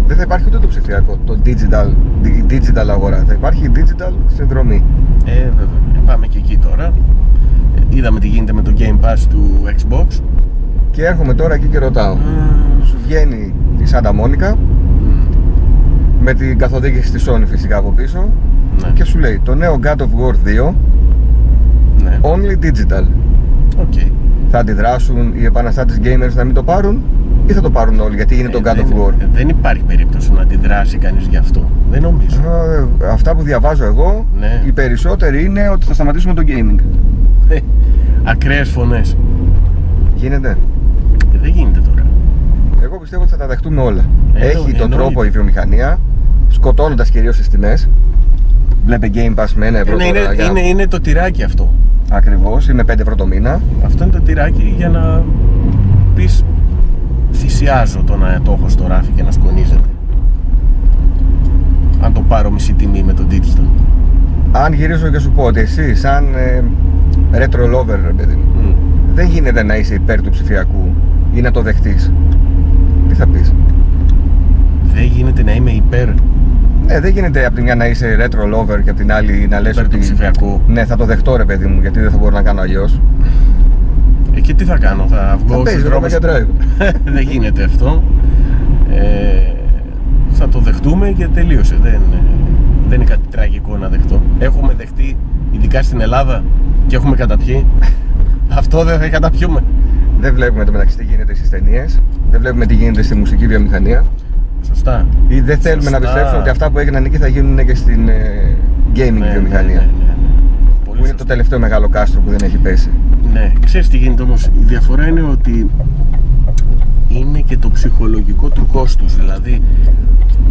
δεν θα υπάρχει ούτε το ψηφιακό, το digital, η digital αγορά. Θα υπάρχει η digital συνδρομή. Ε, βέβαια. Ε, Πάμε και εκεί τώρα. Ε, Είδαμε τι γίνεται με το Game Pass του Xbox. Και έρχομαι τώρα εκεί και ρωτάω. Σου βγαίνει η Santa Monica με την καθοδήγηση της Sony φυσικά από πίσω Ναι. και σου λέει το νέο God of War 2 Ναι. only digital. OK. Θα αντιδράσουν οι επαναστάτες gamers να μην το πάρουν ή θα το πάρουν όλοι γιατί είναι το Ε, God δεν- of War; ε, Δεν υπάρχει περίπτωση να αντιδράσει κανείς γι' αυτό. Δεν νομίζω. Α, Αυτά που διαβάζω εγώ, Ναι. οι περισσότεροι είναι ότι θα σταματήσουμε το gaming. Ε, Ακραίες φωνές. Γίνεται; Ε, Δεν γίνεται τώρα. Εγώ πιστεύω ότι θα τα δεχτούμε όλα. Ε, Έχει τον εννοείται. τρόπο η βιομηχανία, σκοτώνοντας κυρίως τις τιμές. Βλέπε Game Pass με ένα ευρώ Ναι, τώρα. είναι, για... είναι, είναι το τυράκι αυτό. Ακριβώς, είναι 5 ευρώ το μήνα. Αυτό είναι το τυράκι για να πεις θυσιάζω το να το έχω στο ράφι και να σκονίζεται. Αν το πάρω μισή τιμή με το digital. Αν γυρίσω και σου πω ότι εσύ, σαν ε, retro lover, ρε παιδί μου, δεν γίνεται να είσαι υπέρ του ψηφιακού ή να το δεχτείς. Τι θα πεις; Δεν γίνεται να είμαι υπέρ, Ναι, δεν γίνεται από τη μια να είσαι retro lover και από την άλλη να λες υπέρ του ότι. ψηφιακού. Ναι, θα το δεχτώ ρε παιδί μου, γιατί δεν θα μπορώ να κάνω αλλιώς. Ε, και τι θα κάνω, θα βγω Θα στους παίζεις δρόμους. Mega Drive. δεν γίνεται αυτό. Ε, θα το δεχτούμε και τελείωσε. Δεν, δεν είναι κάτι τραγικό να δεχτώ. Έχουμε δεχτεί, ειδικά στην Ελλάδα, και έχουμε καταπιεί. αυτό δεν θα καταπιούμε. Δεν βλέπουμε το μεταξύ τι γίνεται στις ταινίες, δεν βλέπουμε τι γίνεται στη μουσική βιομηχανία. Σωστά. Ή δεν θέλουμε Σωστά. να πιστέψουμε ότι αυτά που έγιναν εκεί θα γίνουν και στην ε, gaming Ναι, βιομηχανία. ναι, ναι, ναι. Πολύ Που είναι σωστά. το τελευταίο μεγάλο κάστρο που δεν έχει πέσει. Ναι, ξέρεις τι γίνεται όμως, η διαφορά είναι ότι είναι και το ψυχολογικό του κόστους, δηλαδή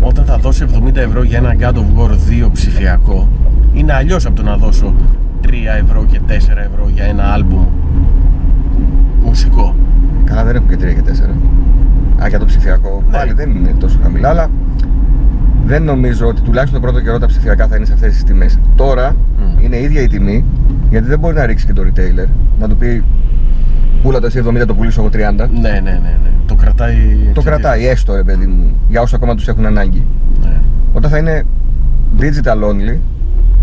όταν θα δώσω 70 ευρώ για ένα God of War 2 ψηφιακό είναι αλλιώς από το να δώσω 3 ευρώ και 4 ευρώ για ένα άλμπουμ μουσικό. Καλά, δεν έχουν και 3 και 4. Α, για το ψηφιακό. Ναι. Πάλι δεν είναι τόσο χαμηλά, αλλά δεν νομίζω ότι τουλάχιστον το πρώτο καιρό τα ψηφιακά θα είναι σε αυτές τις τιμές. Τώρα Μμ. είναι ίδια η τιμή, γιατί δεν μπορεί να ρίξει και το retailer να του πει πούλα το εσύ 70, το πουλήσω εγώ 30. Ναι, ναι, ναι, ναι. Το κρατάει. Το κρατάει έστω, ρε παιδί μου, για όσους ακόμα τους έχουν ανάγκη. Ναι. Όταν θα είναι digital only,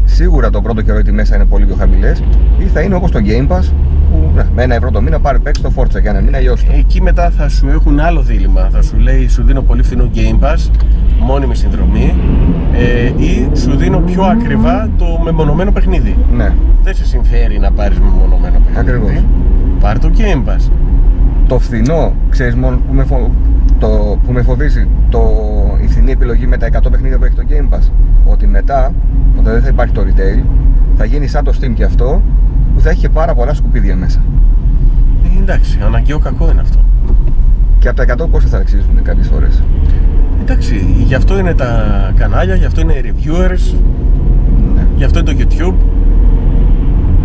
σίγουρα το πρώτο καιρό οι τιμές θα είναι πολύ πιο χαμηλές ή θα είναι όπως το Game Pass που ναι, με ένα ευρώ το μήνα πάρει παίξει το Forza για ένα μήνα λιώσει το. Εκεί μετά θα σου έχουν άλλο δίλημα. Θα σου λέει σου δίνω πολύ φθηνό Game Pass, μόνιμη συνδρομή ε, ή σου δίνω πιο ακριβά το μεμονωμένο παιχνίδι. Ναι. Δεν σε συμφέρει να πάρεις μεμονωμένο παιχνίδι. Ακριβώς. Πάρ το Game Pass. Το φθηνό, ξέρεις μόνο που με, φο... το... που με φοβίζει, το... η φθηνή επιλογή με τα 100 παιχνίδια που έχει το Game Pass. Ότι μετά, όταν δεν θα υπάρχει το retail, θα γίνει σαν το Steam και αυτό, που θα έχει και πάρα πολλά σκουπίδια μέσα. Ε, εντάξει, αναγκαίο κακό είναι αυτό. Και από τα 100 πόσα θα αξίζουν κάποιες φορές; Εντάξει, γι' αυτό είναι τα κανάλια, γι' αυτό είναι οι reviewers, Ναι. γι' αυτό είναι το YouTube.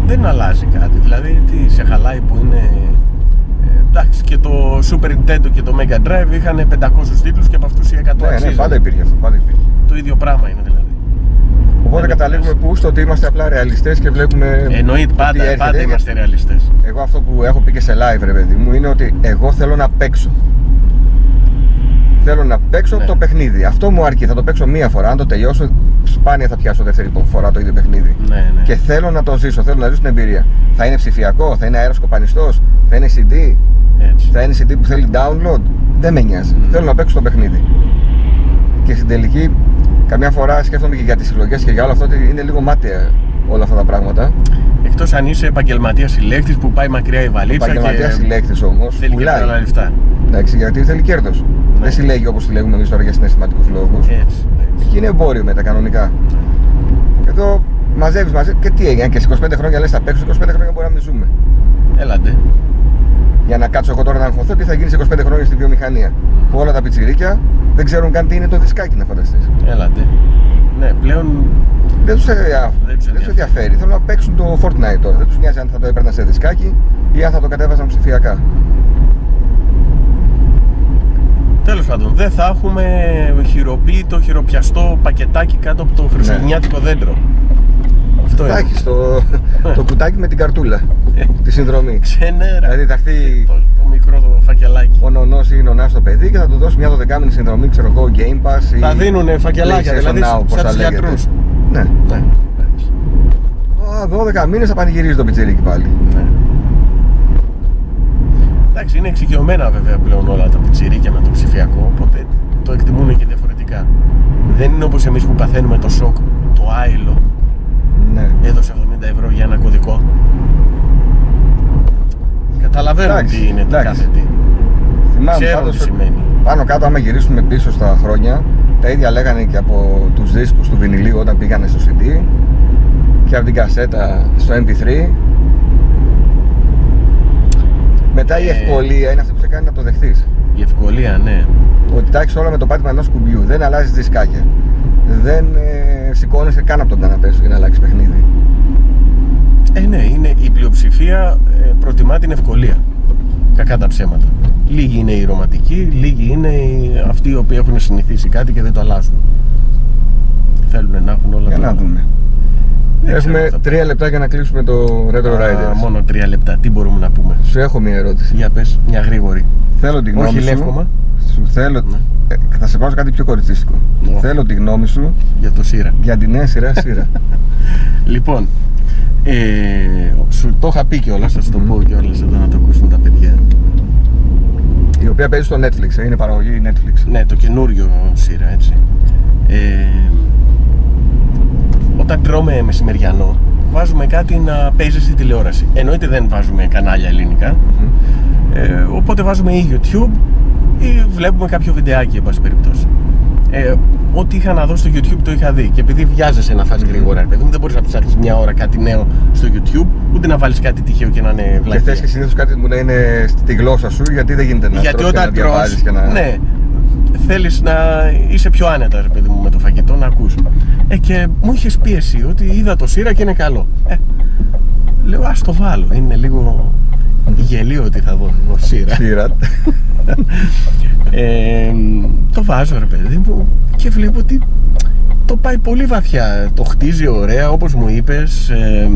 Δεν αλλάζει κάτι. Δηλαδή, τι σε χαλάει που είναι. Ε, εντάξει, και το Super Nintendo και το Mega Drive είχαν 500 τίτλους και από αυτούς οι 100 Ναι, ναι, αξίζαν. πάντα υπήρχε αυτό. Πάντα υπήρχε. Το ίδιο πράγμα είναι δηλαδή. Οπότε Δεν καταλήγουμε επηρεάζει. πού στο ότι είμαστε απλά ρεαλιστές και βλέπουμε. Εννοείται, ότι πάντα, έρχεται. πάντα είμαστε ρεαλιστές. Εγώ αυτό που έχω πει και σε live, ρε παιδί μου, είναι ότι εγώ θέλω να παίξω. Θέλω να παίξω Ναι. το παιχνίδι. Αυτό μου αρκεί. Θα το παίξω μία φορά. Αν το τελειώσω, σπάνια θα πιάσω δεύτερη φορά το ίδιο παιχνίδι. Ναι, ναι. Και θέλω να το ζήσω. Θέλω να ζήσω την εμπειρία. Θα είναι ψηφιακό, θα είναι αεροσκοπανιστό, θα είναι CD, Έτσι. θα είναι CD που θέλει download. Δεν με νοιάζει. Μμ. Θέλω να παίξω το παιχνίδι. Και στην τελική, καμιά φορά σκέφτομαι και για τις συλλογές και για όλα αυτά ότι είναι λίγο μάταια όλα αυτά τα πράγματα. Εκτός αν είσαι επαγγελματίας συλλέκτης που πάει μακριά η βαλίτσα Επαγγελματίας και συλλέκτης όμως. θέλει και πολλά λεφτά. Εντάξει, γιατί θέλει κέρδος. Δεν συλλέγει όπως συλλέγουμε εμείς τώρα για συναισθηματικούς λόγους. Έτσι. έτσι. Εκεί είναι εμπόριο μετά κανονικά. Και εδώ μαζεύεις, μαζεύεις. Και τι έγινε, και σε 25 χρόνια λες θα παίξω, σε 25 χρόνια μπορεί να μην ζούμε. Έλαντε. Για να κάτσω εγώ τώρα να αγχωθώ τι θα γίνει σε 25 χρόνια στη βιομηχανία. Που όλα τα πιτσιρίκια δεν ξέρουν καν τι είναι το δισκάκι να φανταστείς. Έλαντε. Ναι, πλέον Δεν τους Δεν τους ενδιαφέρει. ενδιαφέρει. Θέλουν να παίξουν το Fortnite τώρα. Δεν τους νοιάζει αν θα το έπαιρναν σε δισκάκι ή αν θα το κατέβαζαν ψηφιακά. Τέλος πάντων, δεν θα έχουμε χειροποίητο, χειροπιαστό πακετάκι κάτω από το χριστουγεννιάτικο δέντρο. Αυτό Θα είναι. έχει το, το κουτάκι με την καρτούλα. Ε. τη συνδρομή. Ξενέρα. Δηλαδή θα έρθει Το, το μικρό το φακελάκι. ο νονός ή η νονά στο παιδί και θα του δώσει μια δωδεκάμινη συνδρομή, ξέρω εγώ, Game Pass. Ή Θα δίνουνε φακελάκια, PlayStation δηλαδή Now, πώς σαν τα τους λέγεται. γιατρούς. Ναι. Ναι. εντάξει. Α, 12 μήνες θα πανηγυρίζει το πιτσίρικι πάλι. Ναι. Εντάξει, είναι εξοικειωμένα βέβαια πλέον όλα τα πιτσιρίκια με το ψηφιακό, οπότε το εκτιμούν και διαφορετικά. Δεν είναι όπως εμείς που παθαίνουμε το σοκ, το άϊλο, Ναι. έδωσε 70 ευρώ για ένα κωδικό. Καταλαβαίνουν Εντάξει, τι είναι το εντάξει. κάθε τι. Θυμάμαι Ξέρουν πάντως τι ότι σημαίνει. Πάνω κάτω, άμα γυρίσουμε πίσω στα χρόνια, τα ίδια λέγανε και από τους δίσκους του βινιλίου όταν πήγανε στο CD και από την κασέτα στο MP3. Μετά η Ε. ευκολία είναι αυτή που σε κάνει να το δεχτείς. Η ευκολία, ναι. Ότι τα έχεις όλα με το πάτημα ενός κουμπιού. Δεν αλλάζεις δισκάκια. Δεν ε, σηκώνεσαι καν από τον καναπέ σου για να αλλάξεις παιχνίδι. Ε, ναι, είναι η πλειοψηφία ε, προτιμά την ευκολία. Κακά τα ψέματα. Λίγοι είναι οι ρομαντικοί, λίγοι είναι οι, αυτοί οι οποίοι έχουν συνηθίσει κάτι και δεν το αλλάζουν. Θέλουν να έχουν όλα Για τα να δούμε. Δεν Έχουμε ξέρω, θα- τρία λεπτά για να κλείσουμε το Retro Α, Riders. μόνο τρία λεπτά. Τι μπορούμε να πούμε; Σου έχω μια ερώτηση. Για πες, μια γρήγορη. Θέλω τη γνώμη Όχι σου. λεύκομα. Σου θέλω. Ναι. Ε, θα σε πάω σε κάτι πιο κοριτσίστικο. Ω. Θέλω τη γνώμη σου Για το Σύρα. για τη νέα σειρά σειρά. Λοιπόν, ε, σου το είχα πει κιόλας, θα σου το Μμμ. πω κιόλας εδώ να το ακούσουν τα παιδιά. η οποία παίζει στο Netflix, ε, είναι παραγωγή Netflix. Ναι, το καινούριο Σύρα, έτσι. Ε, όταν τρώμε μεσημεριανό, βάζουμε κάτι να παίζει στη τηλεόραση. Εννοείται δεν βάζουμε κανάλια ελληνικά. Μμμ. Ε, οπότε βάζουμε ή YouTube ή βλέπουμε κάποιο βιντεάκι, εν πάση περιπτώσει. Ε, ό,τι είχα να δω στο YouTube το είχα δει. Και επειδή βιάζεσαι να φας γρήγορα, ρε παιδί μου, δεν μπορείς να ψάξει μια ώρα κάτι νέο στο YouTube, ούτε να βάλεις κάτι τυχαίο και να είναι Και βλακία. θες και συνήθως κάτι που να είναι στη γλώσσα σου, γιατί δεν γίνεται να Γιατί τρως και όταν να διαβάζεις τρως, και να... ναι, θέλεις να είσαι πιο άνετα, ρε παιδί μου, με το φαγητό, να ακούς. Ε, και μου είχες πει εσύ ότι είδα το σύρα και είναι καλό. Ε, λέω, ας το βάλω, είναι λίγο γελίο ότι θα δω εγώ σύρα. Σειρά. Ε, το βάζω ρε παιδί μου και βλέπω ότι το πάει πολύ βαθιά. Το χτίζει ωραία όπως μου είπες. ε,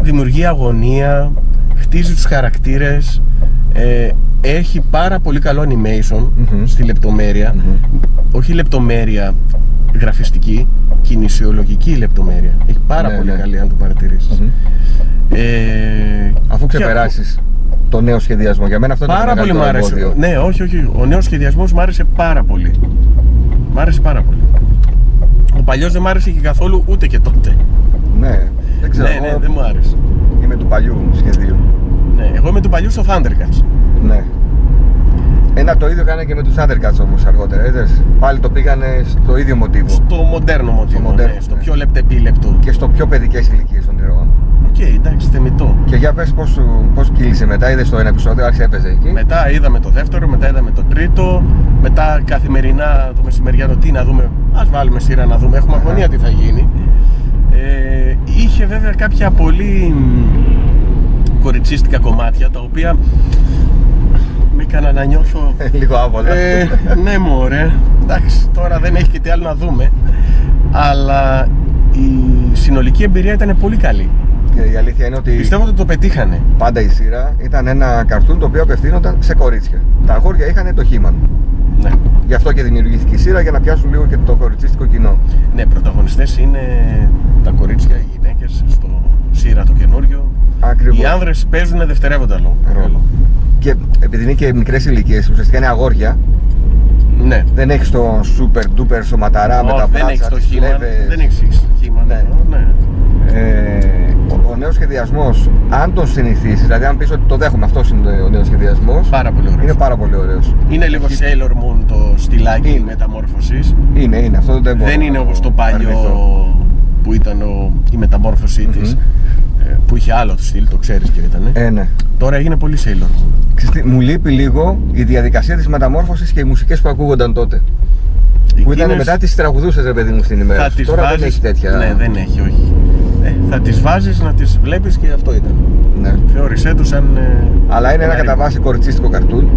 δημιουργεί αγωνία, χτίζει τους χαρακτήρες. ε, έχει πάρα πολύ καλό animation Μμμ. στη λεπτομέρεια. Μμμ. Όχι λεπτομέρεια γραφιστική, κινησιολογική λεπτομέρεια. Έχει πάρα Ναι, πολύ ναι. καλή αν το παρατηρήσεις. Μμμ. Ε, Αφού και ξεπεράσεις το νέο σχεδιασμό, για μένα αυτό είναι Πάρα το πολύ μου μεγαλύτερο άρεσε. εμπόδιο. Ναι, όχι, όχι. Ο νέος σχεδιασμός μου άρεσε πάρα πολύ. Μ' άρεσε πάρα πολύ. Ο παλιός δεν μ' άρεσε και καθόλου ούτε και τότε. Ναι, δεν ξέρω. ναι, ναι, εγώ δεν μου άρεσε. Είμαι του παλιού σχεδίου. Ναι, εγώ είμαι του παλιού στο Thundercats. Ναι. Ένα το ίδιο έκανε και με τους Thundercats όμως αργότερα. Είδες. Πάλι το πήγανε στο ίδιο μοτίβο. Στο μοντέρνο μοτίβο. μοντέρνο, ναι, στο ναι. πιο λεπτεπίλεπτο. Και στο πιο παιδικές ηλικίες των ηρώων. OK. OK, εντάξει, θεμητό. Και για πες πώς, σου- πώς κύλησε μετά, είδες το ένα επεισόδιο, άρχισε έπαιζε εκεί. Μετά είδαμε το δεύτερο, μετά είδαμε το τρίτο. Μετά καθημερινά το μεσημεριανό τι να δούμε. Α βάλουμε σειρά να δούμε. Έχουμε Αχα. αγωνία τι θα γίνει. Ε, είχε βέβαια κάποια πολύ μ, κοριτσίστικα κομμάτια τα οποία με έκανα να νιώθω. Λίγο άβολα. Ε, ναι, μωρέ. Εντάξει, τώρα δεν έχει και τι άλλο να δούμε. Αλλά η συνολική εμπειρία ήταν πολύ καλή. Και η αλήθεια είναι ότι Πιστεύω ότι το πετύχανε. πάντα η σειρά ήταν ένα καρτούν το οποίο απευθύνονταν σε κορίτσια. Τα αγόρια είχαν το He-Man. Ναι. Γι' αυτό και δημιουργήθηκε η σειρά για να πιάσουν λίγο και το κοριτσίστικο κοινό. Ναι, πρωταγωνιστές είναι τα κορίτσια, οι γυναίκες στο σύρα το καινούριο. Ακριβώς. Οι άνδρες παίζουν δευτερεύοντα λόγο- ρόλο. Και επειδή είναι και μικρές ηλικίες, ουσιαστικά είναι αγόρια, Ναι. δεν έχεις το super duper σωματαρά με Όχι, τα δεν μπράτσα, έχεις το τις χήμα. φλέβες. Δεν έχεις χήμα. Ναι. Ναι. ναι. Ε, ο, ο νέος σχεδιασμός, αν τον συνηθίσεις, δηλαδή αν πεις ότι το δέχομαι, αυτός είναι ο νέος σχεδιασμός, Πάρα πολύ ωραίος. είναι πάρα πολύ ωραίος. Είναι λίγο Sailor Moon το στυλάκι Είναι. μεταμόρφωσης. Είναι, είναι, αυτό δεν μπορώ Δεν να είναι όπως το αρνηθώ. παλιό που ήταν ο, η μεταμόρφωσή της. ε, Που είχε άλλο το στυλ, το ξέρεις και ήταν. Ε, ναι. Τώρα έγινε πολύ Sailor Moon. Ξέρεις τι, μου λείπει λίγο η διαδικασία της μεταμόρφωσης και οι μουσικές που ακούγονταν τότε. Που ήταν Εκείνες μετά τις τραγουδούσες, ρε παιδί μου, στην ημέρα. θα σου. τις Τώρα βάζεις... δεν έχει τέτοια. Ναι, δεν έχει, όχι. Ε, θα τις βάζεις να τις βλέπεις και αυτό ήταν. Ναι. Θεώρησέ τους σαν. ε, Αλλά είναι ένα ένα κατά βάση κοριτσίστικο καρτούν.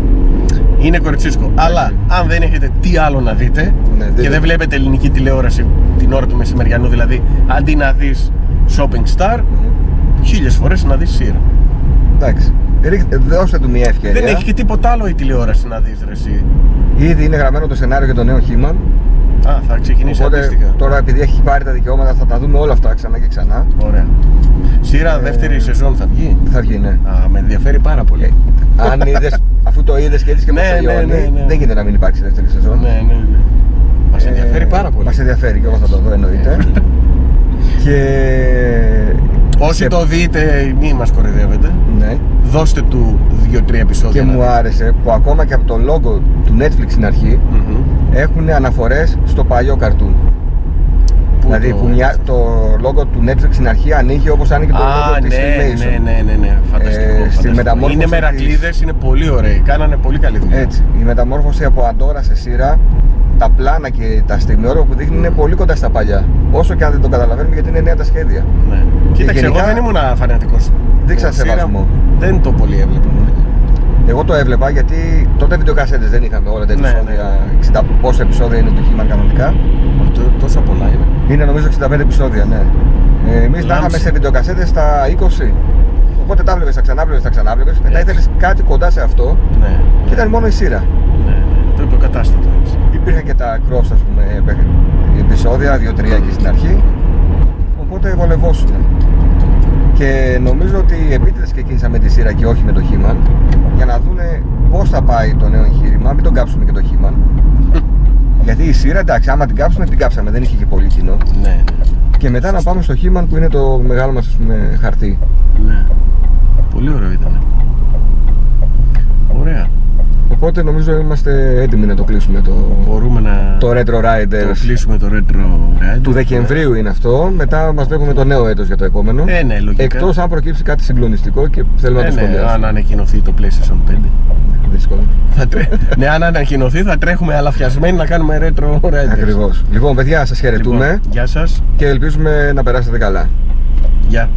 Είναι κοριτσίσκο. Αλλά αν δεν έχετε τι άλλο να δείτε Ναι, και δεν- δεν βλέπετε ελληνική τηλεόραση την ώρα του μεσημεριανού, δηλαδή αντί να δεις shopping star, χίλιες φορές να δεις σειρά. Εντάξει. Ρίχτε- Δώστε του μια ευκαιρία. Δεν έχει και τίποτα άλλο η τηλεόραση να δεις, ρε εσύ. Ήδη είναι γραμμένο το σενάριο για το νέο He-Man. Α, θα ξεκινήσει Οπότε αντίστοιχα. τώρα επειδή έχει πάρει τα δικαιώματα θα τα δούμε όλα αυτά ξανά και ξανά. Ωραία. Σειρά Ε, δεύτερη σεζόν θα βγει; Θα βγει, ναι. Α, με ενδιαφέρει πάρα πολύ. Αν είδες, αφού το είδες και είδε και Ναι, μας ναι, τελειώνει, ναι, ναι. δεν γίνεται να μην υπάρξει δεύτερη σεζόν. ναι, ναι, ναι. Μας ενδιαφέρει πάρα πολύ. Μας ενδιαφέρει και εγώ θα το δω εννοείται. και. Όσοι σε- το δείτε, μην μας κοροϊδεύετε. Ναι. Δώστε του 2-3 επεισόδια. Και να μου δείτε. άρεσε που ακόμα και από το logo του Netflix στην αρχή Μμμ. έχουν αναφορές στο παλιό καρτούν. Πού δηλαδή το που μια, έβρισες; το logo του Netflix στην αρχή ανοίγει όπως άνοιγε το Α, logo της ναι, Filmation. ναι, ναι, ναι, ναι, φανταστικό. Ε, στη φανταστικό. μεταμόρφωση Είναι της- μερακλείδες, είναι πολύ ωραίοι, κάνανε πολύ καλή δουλειά. Έτσι. Η μεταμόρφωση από αντόρα σε σύρα, τα πλάνα και τα στιγμιότυπα που δείχνει είναι πολύ κοντά στα παλιά. Όσο και αν δεν το καταλαβαίνουμε γιατί είναι νέα τα σχέδια. Ναι. Κοίταξε, γενικά- εγώ δεν ήμουν φανατικός. Δείξα Ε, σειρά σεβασμό. Δεν το πολύ έβλεπα. Εγώ το έβλεπα γιατί τότε βιντεοκασέτες δεν είχαμε όλα τα Ναι, επεισόδια. 60 πόσα επεισόδια είναι το He-Man κανονικά. Τό- Τόσα πολλά είναι. Είναι νομίζω 65 επεισόδια, ναι. Ε, Εμείς τα Λάμψη. είχαμε σε βιντεοκασέτες στα 20. Οπότε τα βλέπεις, τα ξανάβλεπες, τα ξανάβλεπες. Μετά Έτσι. ήθελες κάτι κοντά σε αυτό Ναι. και ήταν μόνο η σειρά. Ναι, ναι. Το υποκατάστατο έτσι. Υπήρχαν και τα cross, ας πούμε, παίχ- επεισόδια, 2-3 εκεί στην αρχή. Οπότε βολευόσουν. Και νομίζω ότι επίτηδε ξεκίνησα με τη σειρά και όχι με το He-Man για να δούνε πώς θα πάει το νέο εγχείρημα. Μην τον κάψουμε και το He-Man. Γιατί η σειρά, εντάξει, άμα την κάψουμε, την κάψαμε, δεν είχε και πολύ κοινό. Ναι, ναι. Και μετά να πάμε στο He-Man που είναι το μεγάλο μας χαρτί. ναι. Πολύ ωραίο ήταν. Ωραία. Οπότε νομίζω είμαστε έτοιμοι να το κλείσουμε το, Μπορούμε να το Retro το Riders. κλείσουμε το Retro Ride. Του Δεκεμβρίου είναι αυτό. Μετά μας βλέπουμε το νέο έτος για το επόμενο. Ε, ναι, λογικά. Εκτός αν προκύψει κάτι συγκλονιστικό και θέλουμε Ε, να το ναι, σχολιάσουμε. αν ανακοινωθεί το PlayStation 5. Δύσκολο. Θα τρέ... ναι, αν ανακοινωθεί θα τρέχουμε αλαφιασμένοι να κάνουμε retro riders. Ακριβώς. Λοιπόν, παιδιά, σας χαιρετούμε Λοιπόν, γεια σας. και ελπίζουμε να περάσετε καλά. Γεια.